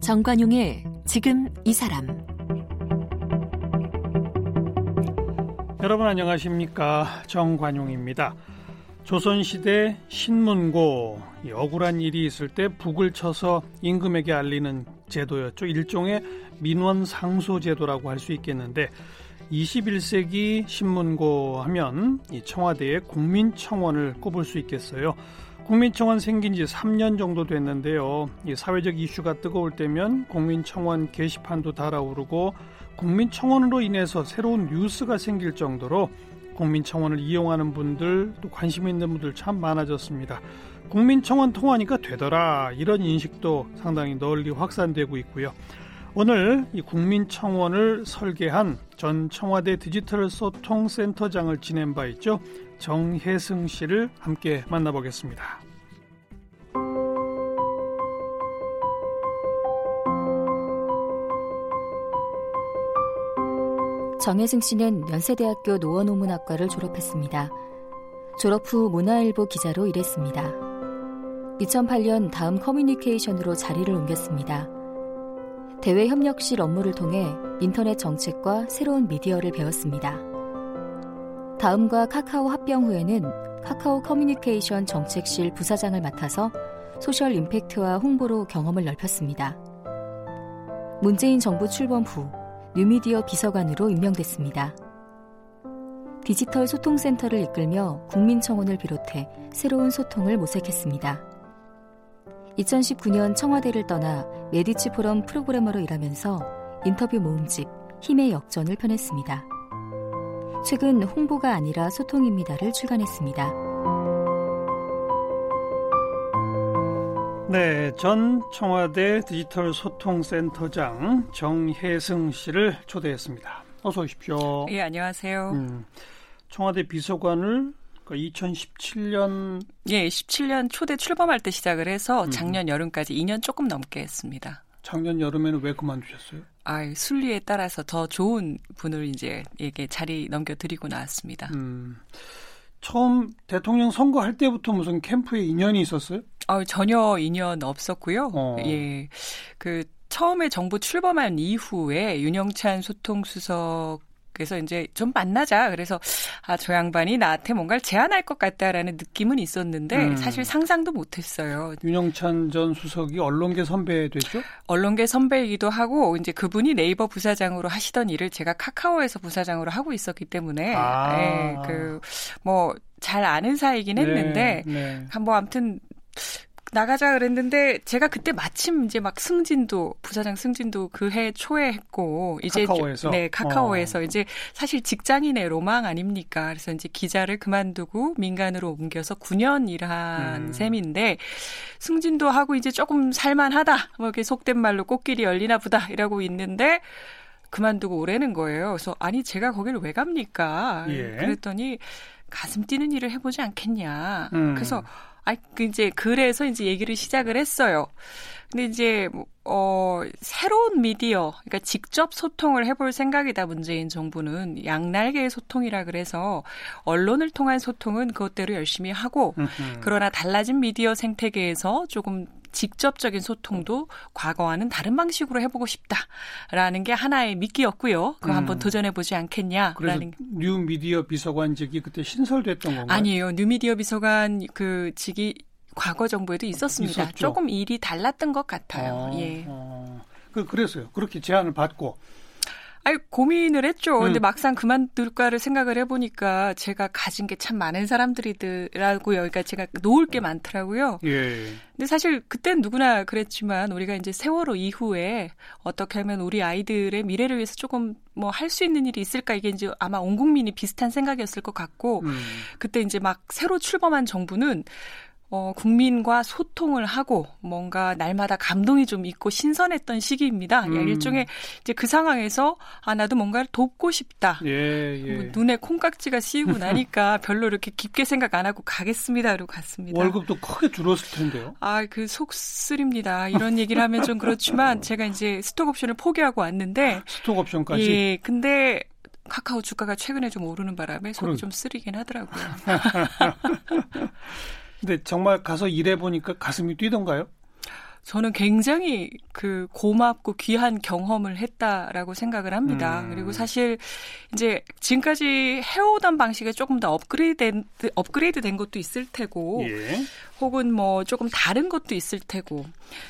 정관용의 지금 이 사람 여러분 안녕하십니까 정관용입니다. 조선시대 신문고 억울한 일이 있을 때 북을 쳐서 임금에게 알리는 제도였죠. 일종의 민원 상소 제도라고 할 수 있겠는데 21세기 신문고 하면 이 청와대의 국민청원을 꼽을 수 있겠어요. 국민청원 생긴 지 3년 정도 됐는데요. 이 사회적 이슈가 뜨거울 때면 국민청원 게시판도 달아오르고 국민청원으로 인해서 새로운 뉴스가 생길 정도로 국민청원을 이용하는 분들 또 관심 있는 분들 참 많아졌습니다. 국민청원 통하니까 되더라 이런 인식도 상당히 널리 확산되고 있고요. 오늘 이 국민청원을 설계한 전 청와대 디지털 소통센터장을 지낸 바 있죠. 정혜승 씨를 함께 만나보겠습니다. 정혜승 씨는 연세대학교 노원오문학과를 졸업했습니다. 졸업 후 문화일보 기자로 일했습니다. 2008년 다음 커뮤니케이션으로 자리를 옮겼습니다. 대외 협력실 업무를 통해 인터넷 정책과 새로운 미디어를 배웠습니다. 다음과 카카오 합병 후에는 카카오 커뮤니케이션 정책실 부사장을 맡아서 social impact와 홍보로 경험을 넓혔습니다. 문재인 정부 출범 후 뉴미디어 비서관으로 임명됐습니다. 디지털 소통센터를 이끌며 국민청원을 비롯해 새로운 소통을 모색했습니다. 2019년 청와대를 떠나 메디치 포럼 프로그래머로 일하면서 인터뷰 모음집 힘의 역전을 펴냈습니다. 최근 홍보가 아니라 소통입니다를 출간했습니다. 네, 전 청와대 디지털 소통센터장 정혜승 씨를 초대했습니다. 어서 오십시오. 예, 안녕하세요. 음, 청와대 비서관을 2017년 그 예, 17년 초대 출범할 때 시작을 해서 음. 작년 여름까지 2년 조금 넘게 했습니다. 작년 여름에는 왜 그만두셨어요? 아, 순리에 따라서 더 좋은 분을 이제 이게 자리 넘겨드리고 나왔습니다. 음, 처음 대통령 선거할 때부터 무슨 캠프에 인연이 있었어요? 아, 전혀 인연 없었고요. 어. 예, 그 처음에 정부 출범한 이후에 윤영찬 소통수석 그래서 이제 좀 만나자. 그래서 아, 저 양반이 나한테 뭔가를 제안할 것 같다라는 느낌은 있었는데 음. 사실 상상도 못 했어요. 윤영찬 전 수석이 언론계 선배 됐죠? 언론계 선배이기도 하고 이제 그분이 네이버 부사장으로 하시던 일을 제가 카카오에서 부사장으로 하고 있었기 때문에 아. 예, 그뭐 잘 아는 사이긴 했는데 네, 네. 뭐 아무튼 나가자 그랬는데 제가 그때 마침 이제 막 승진도 부사장 승진도 그 해 초에 했고 이제 카카오에서 네 카카오에서 어. 이제 사실 직장인의 로망 아닙니까? 그래서 이제 기자를 그만두고 민간으로 옮겨서 9년 일한 음. 셈인데 승진도 하고 이제 조금 살만하다 뭐 이렇게 속된 말로 꽃길이 열리나 보다 이라고 있는데 그만두고 오래는 거예요. 그래서 아니 제가 거기를 왜 갑니까? 예. 그랬더니 가슴 뛰는 일을 해보지 않겠냐. 음. 그래서 아, 그 이제 그래서 이제 얘기를 시작을 했어요. 근데 이제 뭐, 어 새로운 미디어, 그러니까 직접 소통을 해볼 생각이다 문재인 정부는 양날개의 소통이라 그래서 언론을 통한 소통은 그것대로 열심히 하고 그러나 달라진 미디어 생태계에서 조금 직접적인 소통도 과거와는 다른 방식으로 해보고 싶다라는 게 하나의 미끼였고요. 그거 음. 한번 도전해보지 않겠냐라는. 뉴미디어 비서관직이 그때 신설됐던 건가요? 아니에요. 뉴미디어 비서관 그 직이 과거 정부에도 있었습니다. 있었죠? 조금 일이 달랐던 것 같아요. 아, 예. 아. 그, 그래서요. 그렇게 제안을 받고 아니 고민을 했죠. 음. 근데 막상 그만둘까를 생각을 해보니까 제가 가진 게 참 많은 사람들이더라고요. 그러니까 제가 놓을 게 많더라고요. 예. 근데 사실 그땐 누구나 그랬지만 우리가 이제 세월호 이후에 어떻게 하면 우리 아이들의 미래를 위해서 조금 뭐 할 수 있는 일이 있을까 이게 이제 아마 온 국민이 비슷한 생각이었을 것 같고 음. 그때 이제 막 새로 출범한 정부는 어, 국민과 소통을 하고 뭔가 날마다 감동이 좀 있고 신선했던 시기입니다. 음. 일종의 이제 그 상황에서 아 나도 뭔가를 돕고 싶다. 예, 예. 뭐 눈에 콩깍지가 씌우고 나니까 별로 이렇게 깊게 생각 안 하고 가겠습니다로 갔습니다. 월급도 크게 줄었을 텐데요. 아 그 속 쓰립니다. 이런 얘기를 하면 좀 그렇지만 제가 이제 스톡 옵션을 포기하고 왔는데 스톡 옵션까지. 예, 근데 카카오 주가가 최근에 좀 오르는 바람에 속이 그럼. 좀 쓰리긴 하더라고요. 근데 정말 가서 일해 보니까 가슴이 뛰던가요? 저는 굉장히 그 고맙고 귀한 경험을 했다라고 생각을 합니다. 음. 그리고 사실 이제 지금까지 해오던 방식에 조금 더 업그레이드 된, 업그레이드 된 것도 있을 테고 예. 혹은 뭐 조금 다른 것도 있을 테고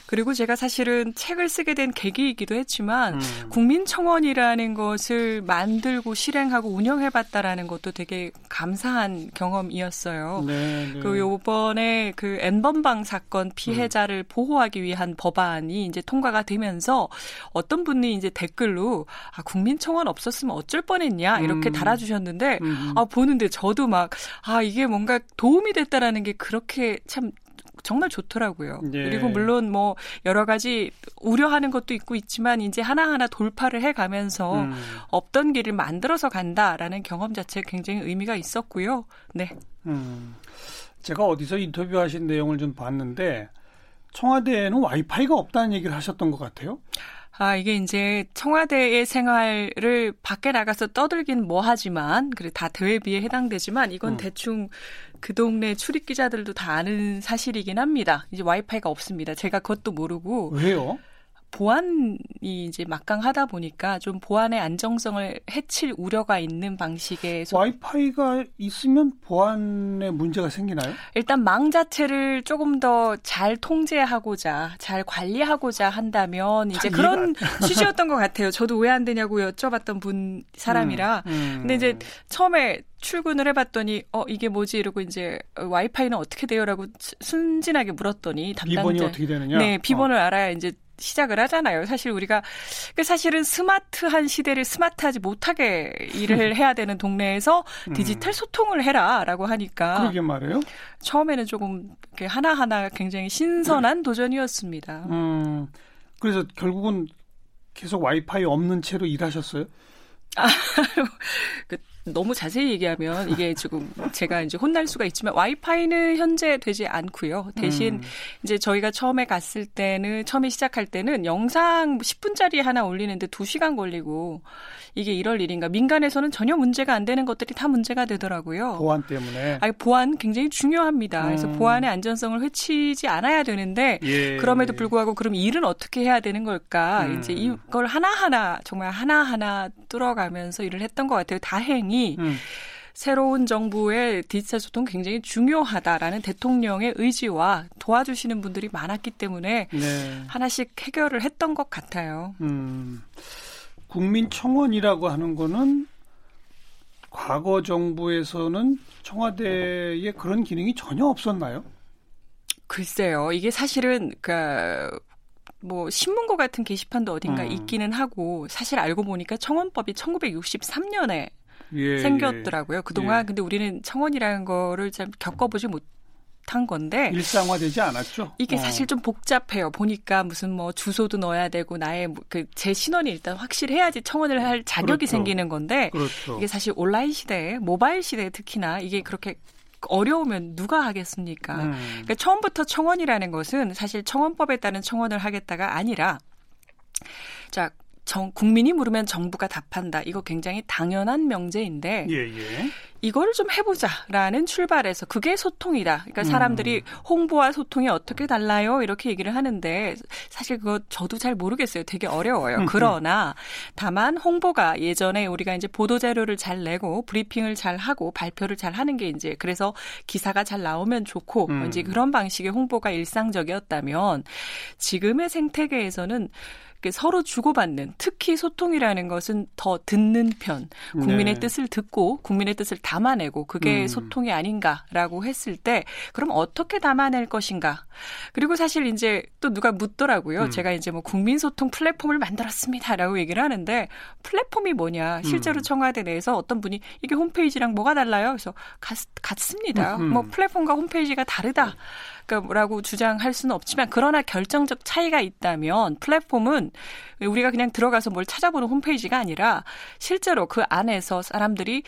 그리고 제가 사실은 책을 쓰게 된 계기이기도 했지만 음. 국민청원이라는 것을 만들고 실행하고 운영해봤다라는 것도 되게 감사한 경험이었어요. 네, 네. 그 요번에 그 N번방 사건 피해자를 음. 보호하기 위한 법안이 이제 통과가 되면서 어떤 분이 이제 댓글로 아 국민청원 없었으면 어쩔 뻔했냐 이렇게 음. 달아주셨는데 음. 아 보는데 저도 막 아 이게 뭔가 도움이 됐다라는 게 그렇게 참 정말 좋더라고요. 예. 그리고 물론 뭐 여러 가지 우려하는 것도 있고 있지만 이제 하나하나 돌파를 해 가면서 음. 없던 길을 만들어서 간다라는 경험 자체가 굉장히 의미가 있었고요. 네. 음. 제가 어디서 인터뷰하신 내용을 좀 봤는데 청와대에는 와이파이가 없다는 얘기를 하셨던 것 같아요. 아, 이게 이제 청와대의 생활을 밖에 나가서 떠들긴 뭐 하지만, 그래, 다 대외비에 해당되지만, 이건 음. 대충 그 동네 출입 기자들도 다 아는 사실이긴 합니다. 이제 와이파이가 없습니다. 제가 그것도 모르고. 왜요? 보안이 이제 막강하다 보니까 좀 보안의 안정성을 해칠 우려가 있는 방식의 와이파이가 있으면 보안에 문제가 생기나요? 일단 망 자체를 조금 더 잘 통제하고자 잘 관리하고자 한다면 이제 그런 취지였던 것 같아요. 저도 왜 안 되냐고 여쭤봤던 분 사람이라. 음, 음. 근데 이제 처음에 출근을 해봤더니 어 이게 뭐지 이러고 이제 와이파이는 어떻게 돼요라고 순진하게 물었더니 담당자 비번이 어떻게 되느냐? 네 비번을 어. 알아야 이제 시작을 하잖아요. 사실 우리가 그 사실은 스마트한 시대를 스마트하지 못하게 일을 해야 되는 동네에서 음. 디지털 소통을 해라라고 하니까 그러게 말해요. 처음에는 조금 하나 하나 굉장히 신선한 네. 도전이었습니다. 음, 그래서 결국은 계속 와이파이 없는 채로 일하셨어요? 아, 그 너무 자세히 얘기하면 이게 지금 제가 이제 혼날 수가 있지만 와이파이는 현재 되지 않고요. 대신 음. 이제 저희가 처음에 갔을 때는 처음에 시작할 때는 영상 10분짜리 하나 올리는데 2시간 걸리고 이게 이럴 일인가. 민간에서는 전혀 문제가 안 되는 것들이 다 문제가 되더라고요. 보안 때문에. 아니 보안 굉장히 중요합니다. 음. 그래서 보안의 안전성을 해치지 않아야 되는데 예. 그럼에도 불구하고 그럼 일은 어떻게 해야 되는 걸까? 음. 이제 이걸 하나하나 정말 하나하나 뚫어가면서 일을 했던 것 같아요. 다행히 음. 새로운 정부의 디지털 소통 굉장히 중요하다라는 대통령의 의지와 도와주시는 분들이 많았기 때문에 네. 하나씩 해결을 했던 것 같아요. 음. 국민청원이라고 하는 거는 과거 정부에서는 청와대에 그런 기능이 전혀 없었나요? 글쎄요. 이게 사실은 그뭐 신문고 같은 게시판도 어딘가 음. 있기는 하고 사실 알고 보니까 청원법이 1963년에 예, 생겼더라고요. 예. 그동안 예. 근데 우리는 청원이라는 거를 참 겪어보지 못 한 건데 일상화되지 않았죠. 이게 어. 사실 좀 복잡해요. 보니까 무슨 뭐 주소도 넣어야 되고 나의 뭐 그제 신원이 일단 확실해야지 청원을 할 자격이 그렇죠. 생기는 건데 그렇죠. 이게 사실 온라인 시대에 모바일 시대에 특히나 이게 그렇게 어려우면 누가 하겠습니까? 음. 그러니까 처음부터 청원이라는 것은 사실 청원법에 따른 청원을 하겠다가 아니라 자 정, 국민이 물으면 정부가 답한다. 이거 굉장히 당연한 명제인데 예, 예. 이거를 좀 해보자라는 출발에서 그게 소통이다. 그러니까 사람들이 음. 홍보와 소통이 어떻게 달라요? 이렇게 얘기를 하는데 사실 그거 저도 잘 모르겠어요. 되게 어려워요. 그러나 다만 홍보가 예전에 우리가 이제 보도 자료를 잘 내고 브리핑을 잘 하고 발표를 잘 하는 게 이제 그래서 기사가 잘 나오면 좋고 음. 이제 그런 방식의 홍보가 일상적이었다면 지금의 생태계에서는 서로 주고받는 특히 소통이라는 것은 더 듣는 편, 국민의 네. 뜻을 듣고 국민의 뜻을 담아내고 그게 음. 소통이 아닌가라고 했을 때 그럼 어떻게 담아낼 것인가? 그리고 사실 이제 또 누가 묻더라고요. 음. 제가 이제 뭐 국민 소통 플랫폼을 만들었습니다라고 얘기를 하는데 플랫폼이 뭐냐? 실제로 음. 청와대 내에서 어떤 분이 이게 홈페이지랑 뭐가 달라요? 그래서 같, 같습니다. 음. 뭐 플랫폼과 홈페이지가 다르다. 라고 주장할 수는 없지만 그러나 결정적 차이가 있다면 플랫폼은 우리가 그냥 들어가서 뭘 찾아보는 홈페이지가 아니라 실제로 그 안에서 사람들이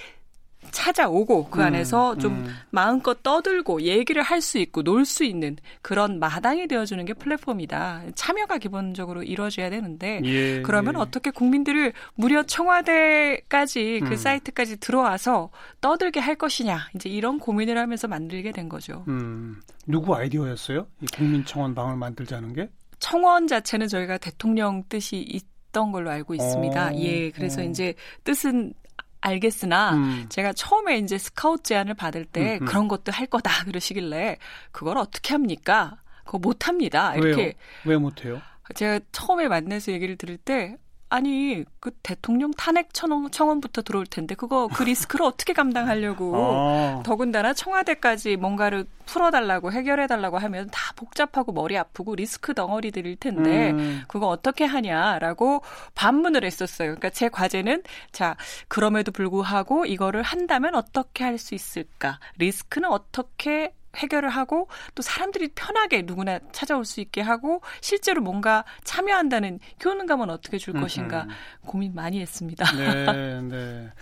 찾아오고 그 음, 안에서 좀 음. 마음껏 떠들고 얘기를 할 수 있고 놀 수 있는 그런 마당이 되어주는 게 플랫폼이다. 참여가 기본적으로 이루어져야 되는데 예, 그러면 예. 어떻게 국민들을 무려 청와대까지 그 음. 사이트까지 들어와서 떠들게 할 것이냐 이제 이런 고민을 하면서 만들게 된 거죠. 음. 누구 아이디어였어요? 이 국민청원 방을 만들자는 게? 청원 자체는 저희가 대통령 뜻이 있던 걸로 알고 있습니다. 어, 예, 그래서 어. 이제 뜻은 알겠으나 음. 제가 처음에 이제 스카우트 제안을 받을 때 음, 음. 그런 것도 할 거다 그러시길래 그걸 어떻게 합니까? 그거 못 합니다. 이렇게 왜요? 왜 못해요? 제가 처음에 만나서 얘기를 들을 때 아니 그 대통령 탄핵 청원, 부터 들어올 텐데 그거 그 리스크를 어떻게 감당하려고 아. 더군다나 청와대까지 뭔가를 풀어달라고 해결해달라고 하면 다 복잡하고 머리 아프고 리스크 덩어리들일 텐데 음. 그거 어떻게 하냐라고 반문을 했었어요. 그러니까 제 과제는 자 그럼에도 불구하고 이거를 한다면 어떻게 할 수 있을까 리스크는 어떻게 해결을 하고 또 사람들이 편하게 누구나 찾아올 수 있게 하고 실제로 뭔가 참여한다는 효능감은 어떻게 줄 것인가 고민 많이 했습니다. 네, 네.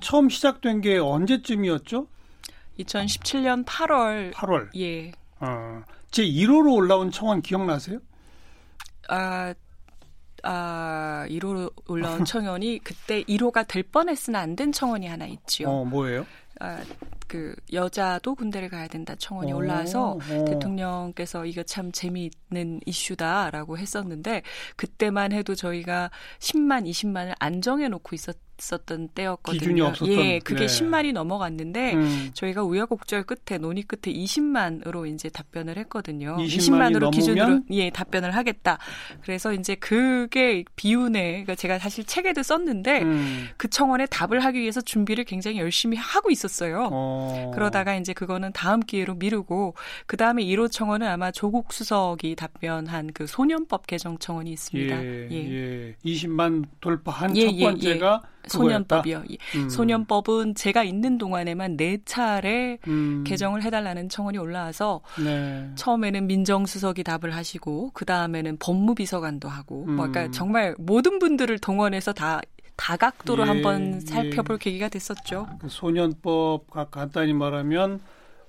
처음 시작된 게 언제쯤이었죠? 2017년 8월. 8월. 예. 어, 제 1호로 올라온 청원 기억나세요? 아, 아, 1호로 올라온 청원이 그때 1호가 될 뻔했으나 안 된 청원이 하나 있지요. 어, 뭐예요? 아, 그 여자도 군대를 가야 된다 청원이 올라와서 오. 대통령께서 이거 참 재미있는 이슈다라고 했었는데 그때만 해도 저희가 10만, 20만을 안 정해 놓고 있었 있었던 때였거든요. 기준이 없었던. 예, 그게 네. 10만이 넘어갔는데 음. 저희가 우여곡절 끝에 논의 끝에 20만으로 이제 답변을 했거든요. 20만이 20만으로 기준으로 예 답변을 하겠다. 그래서 이제 그게 비운에 그러니까 제가 사실 책에도 썼는데 음. 그 청원에 답을 하기 위해서 준비를 굉장히 열심히 하고 있었어요. 어. 그러다가 이제 그거는 다음 기회로 미루고 그 다음에 1호 청원은 아마 조국 수석이 답변한 그 소년법 개정 청원이 있습니다. 예, 예. 예. 20만 돌파한 예, 첫 예, 번째가 예. 소년법이요. 음. 소년법은 제가 있는 동안에만 네 차례 음. 개정을 해달라는 청원이 올라와서 네. 처음에는 민정수석이 답을 하시고 그 다음에는 법무비서관도 하고 뭐 음. 그러니까 정말 모든 분들을 동원해서 다 다각도로 예, 한번 살펴볼 예. 계기가 됐었죠. 그 소년법 간단히 말하면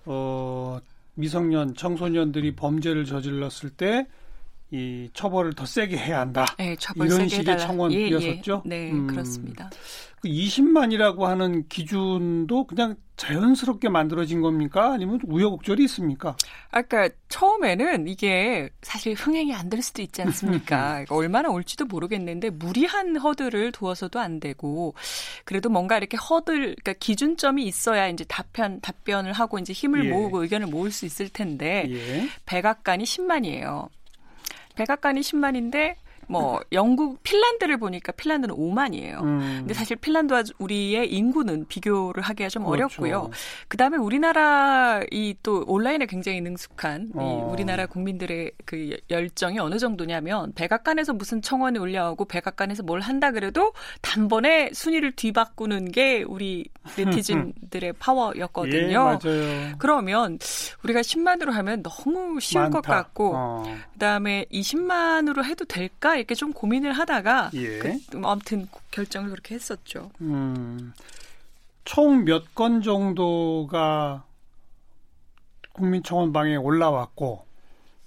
어 미성년 청소년들이 범죄를 저질렀을 때 이 처벌을 더 세게 해야 한다. 네, 이런 식의. 청원이었었죠. 예, 예. 네, 음. 그렇습니다. 20만이라고 그 하는 기준도 그냥 자연스럽게 만들어진 겁니까? 아니면 우여곡절이 있습니까? 아까 처음에는 이게 사실 흥행이 안 될 수도 있지 않습니까? 그러니까 얼마나 올지도 모르겠는데 무리한 허들을 두어서도 안 되고 그래도 뭔가 이렇게 허들 그러니까 기준점이 있어야 이제 답변 답변을 하고 이제 힘을 예. 모으고 의견을 모을 수 있을 텐데 예. 백악관이 10만이에요. 백악관이 10만인데 뭐 영국 핀란드를 보니까 핀란드는 5만이에요. 음. 근데 사실 핀란드와 우리의 인구는 비교를 하기가 좀 그렇죠. 어렵고요. 그다음에 우리나라 이 또 온라인에 굉장히 능숙한 어. 이 우리나라 국민들의 그 열정이 어느 정도냐면 백악관에서 무슨 청원이 올려오고 백악관에서 뭘 한다 그래도 단번에 순위를 뒤바꾸는 게 우리 네티즌들의 파워였거든요. 예, 그러면 우리가 10만으로 하면 너무 쉬울 많다. 것 같고 어. 그다음에 20만으로 해도 될까 이렇게 좀 고민을 하다가 예. 그, 아무튼 결정을 그렇게 했었죠. 음, 총 몇 건 정도가 국민청원 방에 올라왔고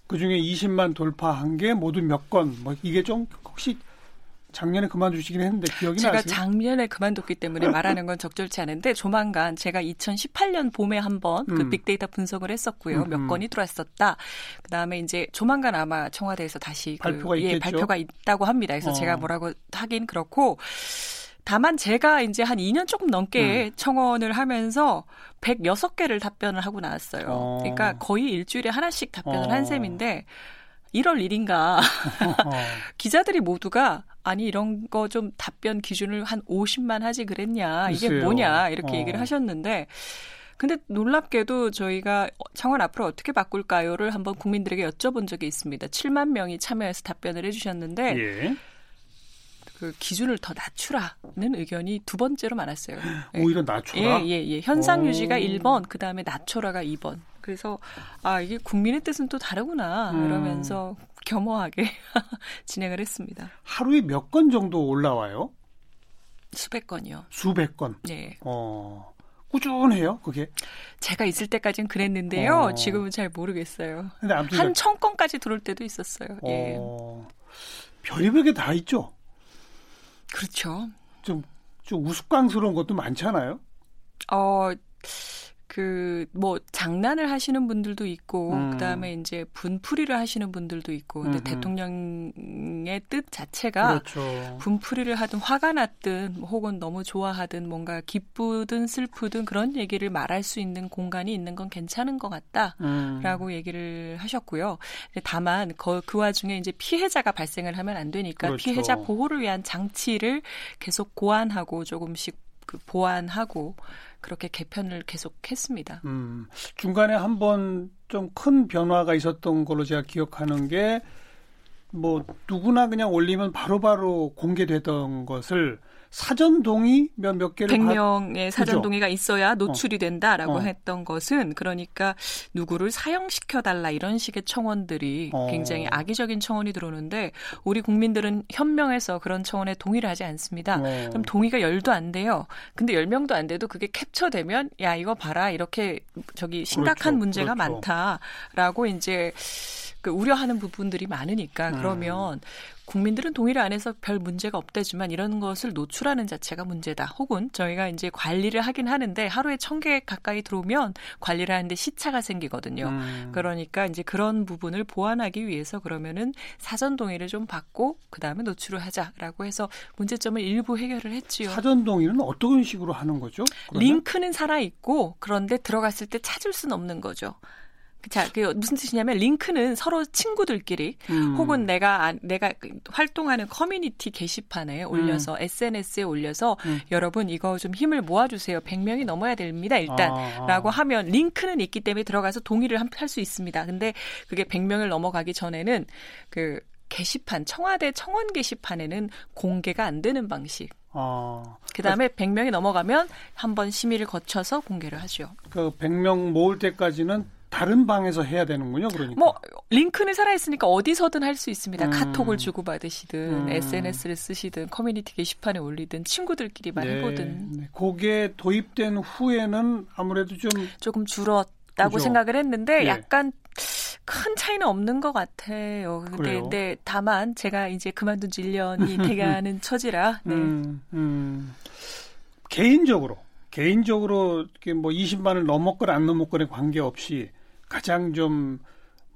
그 중에 20만 돌파한 게 모두 몇 건? 뭐 이게 좀 혹시 작년에 그만두시긴 했는데 기억이 제가 나세요? 작년에 그만뒀기 때문에 말하는 건 적절치 않은데 조만간 제가 2018년 봄에 한번 그 음. 그 빅데이터 분석을 했었고요. 음. 몇 음. 건이 들어왔었다. 그다음에 이제 조만간 아마 청와대에서 다시 그 발표가, 예, 발표가 있다고 합니다. 그래서 어. 제가 뭐라고 하긴 그렇고 다만 제가 이제 한 2년 조금 넘게 음. 청원을 하면서 106개를 답변을 하고 나왔어요. 어. 그러니까 거의 일주일에 하나씩 답변을 어. 한 셈인데 1월 1인가 기자들이 모두가 아니 이런 거 좀 답변 기준을 한 50만 하지 그랬냐 이게 글쎄요. 뭐냐 이렇게 어. 얘기를 하셨는데 근데 놀랍게도 저희가 청원 앞으로 어떻게 바꿀까요를 한번 국민들에게 여쭤본 적이 있습니다. 7만 명이 참여해서 답변을 해주셨는데 예. 그 기준을 더 낮추라는 의견이 두 번째로 많았어요. 오히려 낮춰라. 예, 예, 예. 현상 유지가 1번, 그 다음에 낮춰라가 2번. 그래서 아 이게 국민의 뜻은 또 다르구나 음. 이러면서 겸허하게 진행을 했습니다. 하루에 몇 건 정도 올라와요? 수백 건이요. 수백 건. 네. 어. 꾸준해요, 그게? 제가 있을 때까지는 그랬는데요. 어. 지금은 잘 모르겠어요. 근데 한천 건까지 들어올 때도 있었어요. 예. 어. 별의별 게 다 있죠. 그렇죠. 좀, 좀 우스꽝스러운 것도 많잖아요. 어, 그 뭐 장난을 하시는 분들도 있고 음. 그다음에 이제 분풀이를 하시는 분들도 있고 근데 음흠. 대통령의 뜻 자체가 그렇죠. 분풀이를 하든 화가 났든 뭐 혹은 너무 좋아하든 뭔가 기쁘든 슬프든 그런 얘기를 말할 수 있는 공간이 있는 건 괜찮은 것 같다라고 음. 얘기를 하셨고요. 다만 그, 그 와중에 이제 피해자가 발생을 하면 안 되니까 그렇죠. 피해자 보호를 위한 장치를 계속 고안하고 조금씩 그 보완하고 그렇게 개편을 계속했습니다. 음, 중간에 한번 좀 큰 변화가 있었던 걸로 제가 기억하는 게 뭐 누구나 그냥 올리면 바로바로 바로 공개되던 것을 사전 동의 몇, 몇 개를 100명의 사전 동의가 있어야 노출이 어. 된다라고 어. 했던 것은 그러니까 누구를 사형시켜 달라 이런 식의 청원들이 어. 굉장히 악의적인 청원이 들어오는데 우리 국민들은 현명해서 그런 청원에 동의를 하지 않습니다. 어. 그럼 동의가 열도 안 돼요. 근데 열명도안 돼도 그게 캡처되면 야 이거 봐라 이렇게 저기 심각한 그렇죠. 문제가 그렇죠. 많다라고 이제 그 우려하는 부분들이 많으니까 음. 그러면 국민들은 동의를 안 해서 별 문제가 없다지만 이런 것을 노출하는 자체가 문제다. 혹은 저희가 이제 관리를 하긴 하는데 하루에 천 개 가까이 들어오면 관리를 하는데 시차가 생기거든요. 음. 그러니까 이제 그런 부분을 보완하기 위해서 그러면은 사전 동의를 좀 받고 그 다음에 노출을 하자라고 해서 문제점을 일부 해결을 했지요. 사전 동의는 어떤 식으로 하는 거죠? 그러면? 링크는 살아 있고 그런데 들어갔을 때 찾을 수는 없는 거죠. 자, 그 무슨 뜻이냐면 링크는 서로 친구들끼리 음. 혹은 내가 아, 내가 그 활동하는 커뮤니티 게시판에 올려서 음. SNS에 올려서 음. 여러분 이거 좀 힘을 모아 주세요. 100명이 넘어야 됩니다. 일단라고 아, 아. 하면 링크는 있기 때문에 들어가서 동의를 할 수 있습니다. 근데 그게 100명을 넘어가기 전에는 그 게시판 청와대 청원 게시판에는 공개가 안 되는 방식. 아. 그다음에 100명이 넘어가면 한 번 심의를 거쳐서 공개를 하죠. 그 100명 모을 때까지는 다른 방에서 해야 되는군요, 그러니까. 뭐 링크는 살아 있으니까 어디서든 할 수 있습니다. 음. 카톡을 주고 받으시든 음. SNS를 쓰시든 커뮤니티 게시판에 올리든 친구들끼리만 네. 해보든. 네. 그게 도입된 후에는 아무래도 좀 조금 줄었다고 그죠? 생각을 했는데 네. 약간 큰 차이는 없는 것 같아요. 근데, 근데 다만 제가 이제 그만둔 지 1년이 돼가는 처지라. 네. 음, 음. 개인적으로 개인적으로 뭐 20만을 넘었건 안 넘었건에 관계없이 가장 좀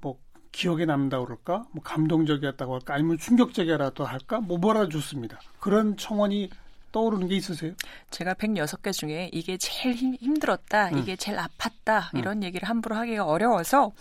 뭐 기억에 남다 그럴까? 뭐 감동적이었다고 할까? 아니면 충격적이라도 할까? 뭐 뭐라 좋습니다. 그런 청원이 떠오르는 게 있으세요? 제가 106개 중에 이게 제일 힘, 들었다 음. 이게 제일 아팠다, 음. 이런 얘기를 함부로 하기가 어려워서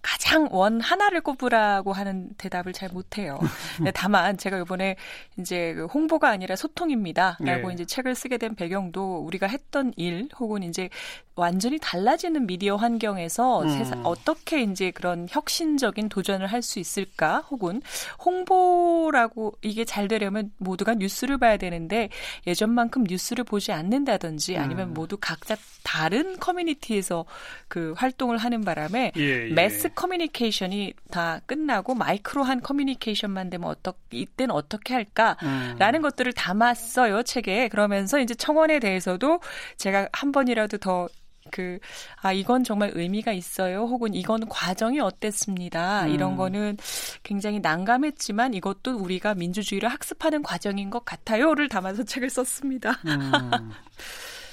가장 원 하나를 꼽으라고 하는 대답을 잘 못해요. 다만 제가 이번에 이제 그 홍보가 아니라 소통입니다. 라고 네. 이제 책을 쓰게 된 배경도 우리가 했던 일 혹은 이제 완전히 달라지는 미디어 환경에서 음. 세상 어떻게 이제 그런 혁신적인 도전을 할 수 있을까 혹은 홍보라고 이게 잘 되려면 모두가 뉴스를 봐야 되는데 예전만큼 뉴스를 보지 않는다든지 아니면 음. 모두 각자 다른 커뮤니티에서 그 활동을 하는 바람에 예, 예. 매스 커뮤니케이션이 다 끝나고 마이크로한 커뮤니케이션만 되면 어떻 이때는 어떻게 할까라는 음. 것들을 담았어요 책에 그러면서 이제 청원에 대해서도 제가 한 번이라도 더 그, 아, 이건 정말 의미가 있어요. 혹은 이건 과정이 어땠습니다. 음. 이런 거는 굉장히 난감했지만 이것도 우리가 민주주의를 학습하는 과정인 것 같아요를 담아서 책을 썼습니다. 음.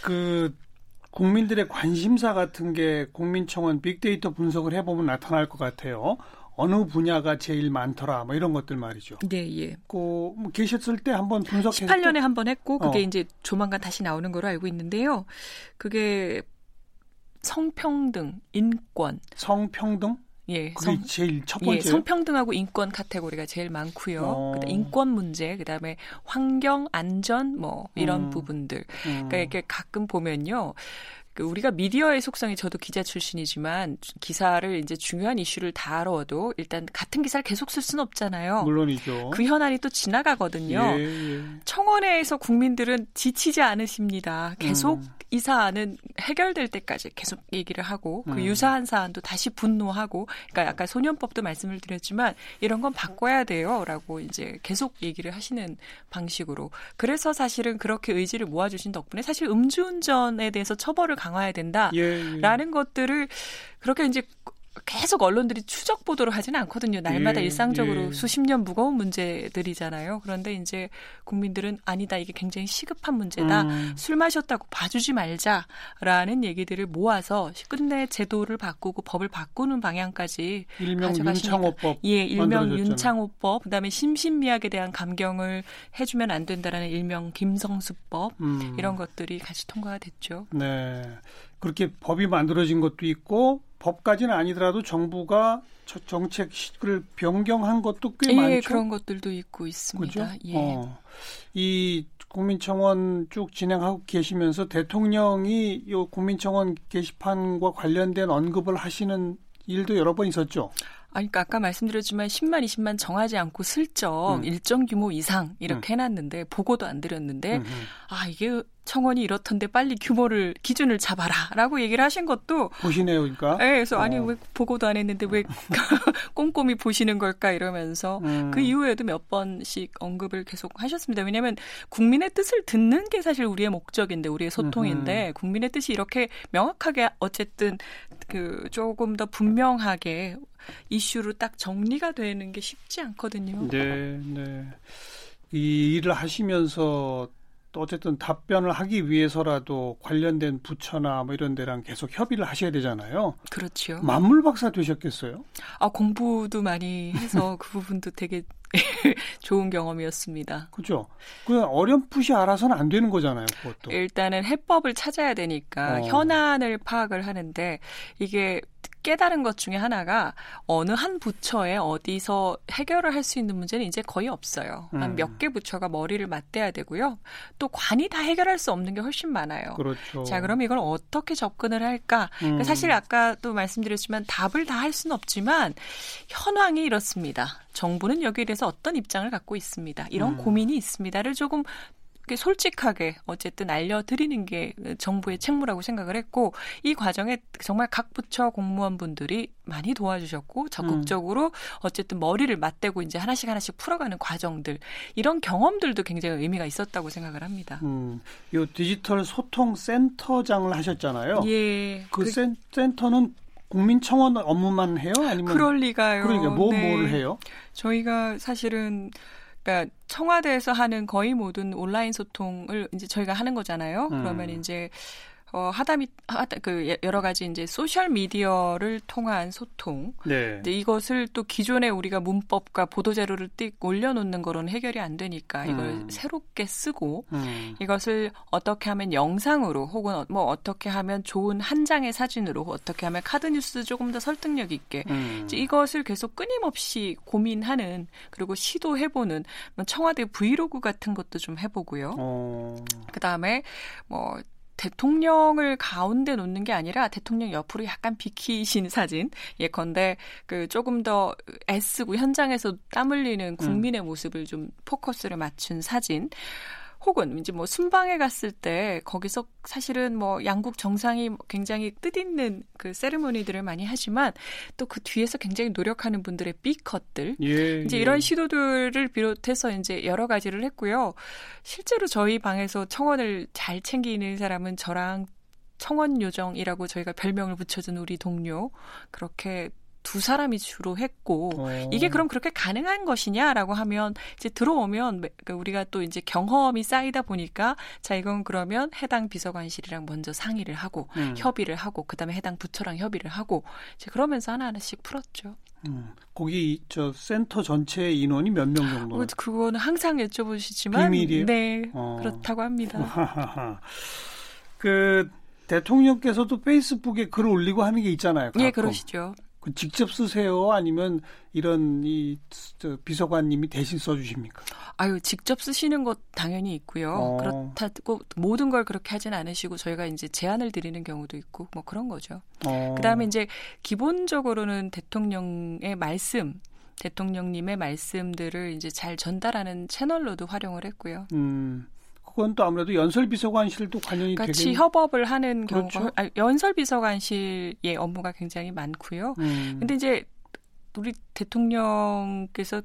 그, 국민들의 관심사 같은 게 국민청원 빅데이터 분석을 해보면 나타날 것 같아요. 어느 분야가 제일 많더라, 뭐 이런 것들 말이죠. 네, 예. 그뭐 계셨을 때 한번 분석했 18년에 한 번 했고 그게 어. 이제 조만간 다시 나오는 걸로 알고 있는데요. 그게 성평등, 인권. 성평등? 예, 그게 성, 제일 첫 번째. 예, 성평등하고 인권 카테고리가 제일 많고요. 어. 그다음 인권 문제, 그다음에 환경, 안전 뭐 이런 음. 부분들. 음. 그러니까 이렇게 가끔 보면요. 그 우리가 미디어의 속성이 저도 기자 출신이지만 기사를 이제 중요한 이슈를 다뤄도 일단 같은 기사를 계속 쓸 수는 없잖아요. 물론이죠. 그 현안이 또 지나가거든요. 예, 예. 청원회에서 국민들은 지치지 않으십니다. 계속 음. 이 사안은 해결될 때까지 계속 얘기를 하고 그 음. 유사한 사안도 다시 분노하고 그러니까 아까 소년법도 말씀을 드렸지만 이런 건 바꿔야 돼요라고 이제 계속 얘기를 하시는 방식으로 그래서 사실은 그렇게 의지를 모아주신 덕분에 사실 음주운전에 대해서 처벌을 강화해야 된다라는 예, 예. 것들을 그렇게 이제 계속 언론들이 추적 보도를 하지는 않거든요. 날마다 예, 일상적으로 예. 수십 년 무거운 문제들이잖아요. 그런데 이제 국민들은 아니다. 이게 굉장히 시급한 문제다. 음. 술 마셨다고 봐주지 말자라는 얘기들을 모아서 끝내 제도를 바꾸고 법을 바꾸는 방향까지 일명 윤창호법 예, 일명 윤창호법 그다음에 심신미약에 대한 감경을 해주면 안 된다라는 일명 김성수법 음. 이런 것들이 같이 통과가 됐죠. 네. 그렇게 법이 만들어진 것도 있고 법까지는 아니더라도 정부가 정책을 변경한 것도 꽤 예, 많죠. 그런 것들도 있고 있습니다. 그죠? 예. 어, 이 국민청원 쭉 진행하고 계시면서 대통령이 이 국민청원 게시판과 관련된 언급을 하시는 일도 여러 번 있었죠. 아니, 그러니까 아까 말씀드렸지만 10만, 20만 정하지 않고 슬쩍 음. 일정 규모 이상 이렇게 음. 해놨는데 보고도 안 드렸는데 음, 음. 아 이게 청원이 이렇던데 빨리 규모를 기준을 잡아라라고 얘기를 하신 것도 보시네요, 그러니까. 네, 그래서 어. 아니 왜 보고도 안 했는데 왜 꼼꼼히 보시는 걸까 이러면서 음. 그 이후에도 몇 번씩 언급을 계속 하셨습니다. 왜냐하면 국민의 뜻을 듣는 게 사실 우리의 목적인데 우리의 소통인데 음. 국민의 뜻이 이렇게 명확하게 어쨌든 그 조금 더 분명하게 이슈로 딱 정리가 되는 게 쉽지 않거든요. 네, 네. 이 일을 하시면서 또 어쨌든 답변을 하기 위해서라도 관련된 부처나 뭐 이런 데랑 계속 협의를 하셔야 되잖아요. 그렇죠. 만물 박사 되셨겠어요? 아, 공부도 많이 해서 그 부분도 되게 좋은 경험이었습니다. 그죠. 그 어렴풋이 알아서는 안 되는 거잖아요, 그것도. 일단은 해법을 찾아야 되니까 어. 현안을 파악을 하는데 이게 깨달은 것 중에 하나가 어느 한 부처에 어디서 해결을 할 수 있는 문제는 이제 거의 없어요. 음. 한몇 개 부처가 머리를 맞대야 되고요. 또 관이 다 해결할 수 없는 게 훨씬 많아요. 그렇죠. 자, 그럼 이걸 어떻게 접근을 할까? 그러니까 음. 그러니까 사실 아까 또 말씀드렸지만 답을 다 할 수는 없지만 현황이 이렇습니다. 정부는 여기에 대해서 어떤 입장을 갖고 있습니다. 이런 음. 고민이 있습니다를 조금 솔직하게 어쨌든 알려드리는 게 정부의 책무라고 생각을 했고 이 과정에 정말 각 부처 공무원분들이 많이 도와주셨고 적극적으로 음. 어쨌든 머리를 맞대고 이제 하나씩 하나씩 풀어가는 과정들 이런 경험들도 굉장히 의미가 있었다고 생각을 합니다. 음, 이 디지털 소통 센터장을 하셨잖아요. 예. 그, 그 센, 센터는 국민청원 업무만 해요? 아니면 그럴 리가요. 그러니까 뭐 네. 해요? 저희가 사실은 그러니까 청와대에서 하는 거의 모든 온라인 소통을 이제 저희가 하는 거잖아요. 음. 그러면 이제 어, 하다 미, 하다, 그, 여러 가지 이제 소셜 미디어를 통한 소통. 네. 근데 이것을 또 기존에 우리가 문법과 보도 자료를 띡 올려놓는 거로는 해결이 안 되니까 이걸 음. 새롭게 쓰고 음. 이것을 어떻게 하면 영상으로 혹은 어, 뭐 어떻게 하면 좋은 한 장의 사진으로 어떻게 하면 카드 뉴스 조금 더 설득력 있게 음. 이제 이것을 계속 끊임없이 고민하는 그리고 시도해보는 뭐 청와대 브이로그 같은 것도 좀 해보고요. 어. 그 다음에 뭐 대통령을 가운데 놓는 게 아니라 대통령 옆으로 약간 비키신 사진 예컨대 그 조금 더 애쓰고 현장에서 땀 흘리는 국민의 음. 모습을 좀 포커스를 맞춘 사진 혹은 이제 뭐 순방에 갔을 때 거기서 사실은 뭐 양국 정상이 굉장히 뜻있는 그 세리머니들을 많이 하지만 또 그 뒤에서 굉장히 노력하는 분들의 삐컷들 예, 이제 예. 이런 시도들을 비롯해서 이제 여러 가지를 했고요. 실제로 저희 방에서 청원을 잘 챙기는 사람은 저랑 청원 요정이라고 저희가 별명을 붙여준 우리 동료 그렇게 두 사람이 주로 했고 어. 이게 그럼 그렇게 가능한 것이냐라고 하면 이제 들어오면 그러니까 우리가 또 이제 경험이 쌓이다 보니까 자 이건 그러면 해당 비서관실이랑 먼저 상의를 하고 음. 협의를 하고 그다음에 해당 부처랑 협의를 하고 이제 그러면서 하나하나씩 풀었죠. 음, 거기 저 센터 전체 인원이 몇 명 정도? 어, 그거는 항상 여쭤보시지만 비밀이에요? 네 어. 그렇다고 합니다. 그 대통령께서도 페이스북에 글을 올리고 하는 게 있잖아요. 예, 가끔. 예, 그러시죠. 그 직접 쓰세요? 아니면 이런 이 비서관님이 대신 써주십니까? 아유 직접 쓰시는 것 당연히 있고요. 어. 그렇다고 모든 걸 그렇게 하진 않으시고 저희가 이제 제안을 드리는 경우도 있고 뭐 그런 거죠. 어. 그다음에 이제 기본적으로는 대통령의 말씀 대통령님의 말씀들을 이제 잘 전달하는 채널로도 활용을 했고요. 음. 그건 또 아무래도 연설비서관실도 관련이 같이 되게... 협업을 하는 그렇죠? 경우가 아, 연설비서관실의 업무가 굉장히 많고요. 음. 근데 이제 우리 대통령께서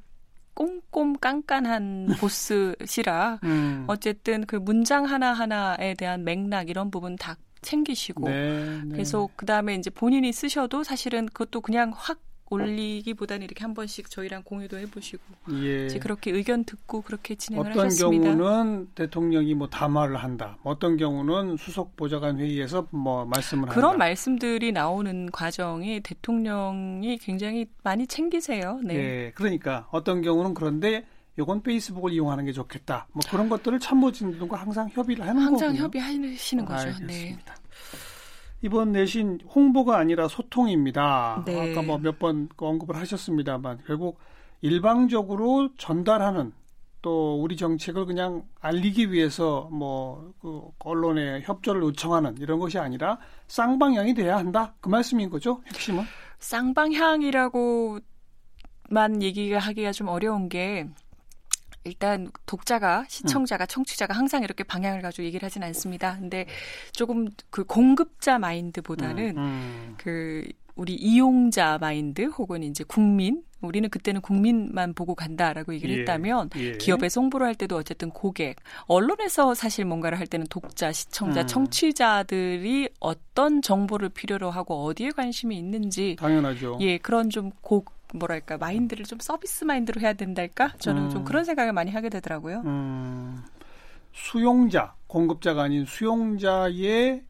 꼼꼼 깐깐한 보스시라 음. 어쨌든 그 문장 하나 하나에 대한 맥락 이런 부분 다 챙기시고 네, 네. 계속 그 다음에 이제 본인이 쓰셔도 사실은 그것도 그냥 확 올리기보다는 이렇게 한 번씩 저희랑 공유도 해보시고 예. 이제 그렇게 의견 듣고 그렇게 진행을 어떤 하셨습니다. 어떤 경우는 대통령이 뭐 담화를 한다. 어떤 경우는 수석 보좌관 회의에서 뭐 말씀을 그런 한다. 그런 말씀들이 나오는 과정이 대통령이 굉장히 많이 챙기세요. 네. 예. 그러니까 어떤 경우는 그런데 요건 페이스북을 이용하는 게 좋겠다. 뭐 그런 것들을 참모진들과 항상 협의를 하는 거죠. 항상 협의하시는 거죠. 알겠습니다. 네. 이번 내신 홍보가 아니라 소통입니다. 네. 아까 뭐 몇 번 언급을 하셨습니다만 결국 일방적으로 전달하는 또 우리 정책을 그냥 알리기 위해서 뭐그 언론에 협조를 요청하는 이런 것이 아니라 쌍방향이 돼야 한다 그 말씀인 거죠 핵심은 쌍방향이라고만 얘기하기가 좀 어려운 게 일단 독자가 시청자가 청취자가 항상 이렇게 방향을 가지고 얘기를 하진 않습니다. 근데 조금 그 공급자 마인드보다는 음, 음. 그 우리 이용자 마인드 혹은 이제 국민 우리는 그때는 국민만 보고 간다라고 얘기를 예, 했다면 예. 기업에서 홍보를 할 때도 어쨌든 고객 언론에서 사실 뭔가를 할 때는 독자 시청자 음. 청취자들이 어떤 정보를 필요로 하고 어디에 관심이 있는지 당연하죠. 예 그런 좀 고 뭐랄까 마인드를 좀 서비스 마인드로 해야 된달까? 저는 음. 좀 그런 생각을 많이 하게 되더라고요. 음. 수용자, 공급자가 아닌 수용자의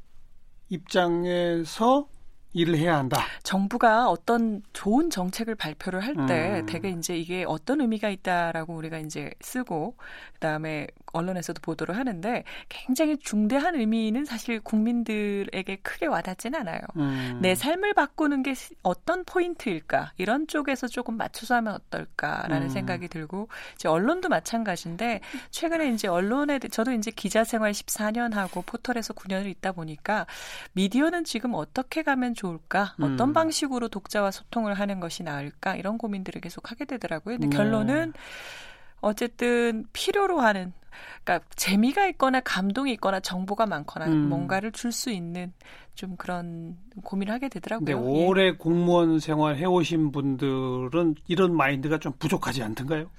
입장에서 일을 해야 한다. 정부가 어떤 좋은 정책을 발표를 할때 음. 되게 이제 이게 어떤 의미가 있다라고 우리가 이제 쓰고 그다음에 언론에서도 보도를 하는데 굉장히 중대한 의미는 사실 국민들에게 크게 와닿진 않아요. 음. 내 삶을 바꾸는 게 어떤 포인트일까 이런 쪽에서 조금 맞춰서 하면 어떨까라는 음. 생각이 들고 이제 언론도 마찬가지인데 최근에 이제 언론에 저도 이제 기자 생활 14년 하고 포털에서 9년을 있다 보니까 미디어는 지금 어떻게 가면 좋을까 어떤 음. 방식으로 독자와 소통을 하는 것이 나을까 이런 고민들을 계속 하게 되더라고요. 근데 네. 결론은 어쨌든 필요로 하는 그러니까 재미가 있거나 감동이 있거나 정보가 많거나 음. 뭔가를 줄 수 있는 좀 그런 고민을 하게 되더라고요. 네, 오래 예. 공무원 생활 해오신 분들은 이런 마인드가 좀 부족하지 않던가요?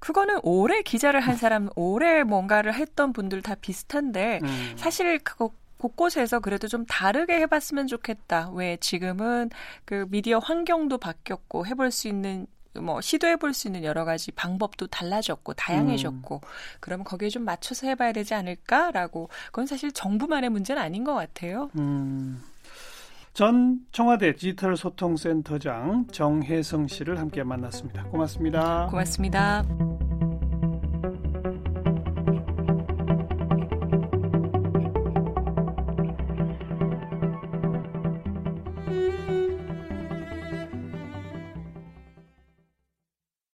그거는 오래 기자를 한 사람, 오래 뭔가를 했던 분들 다 비슷한데 음. 사실 그거 곳곳에서 그래도 좀 다르게 해봤으면 좋겠다. 왜 지금은 그 미디어 환경도 바뀌었고 해볼 수 있는 뭐 시도해 볼 수 있는 여러 가지 방법도 달라졌고 다양해졌고 음. 그러면 거기에 좀 맞춰서 해봐야 되지 않을까라고 그건 사실 정부만의 문제는 아닌 것 같아요. 음. 전 청와대 디지털 소통센터장 정혜성 씨를 함께 만났습니다. 고맙습니다. 고맙습니다.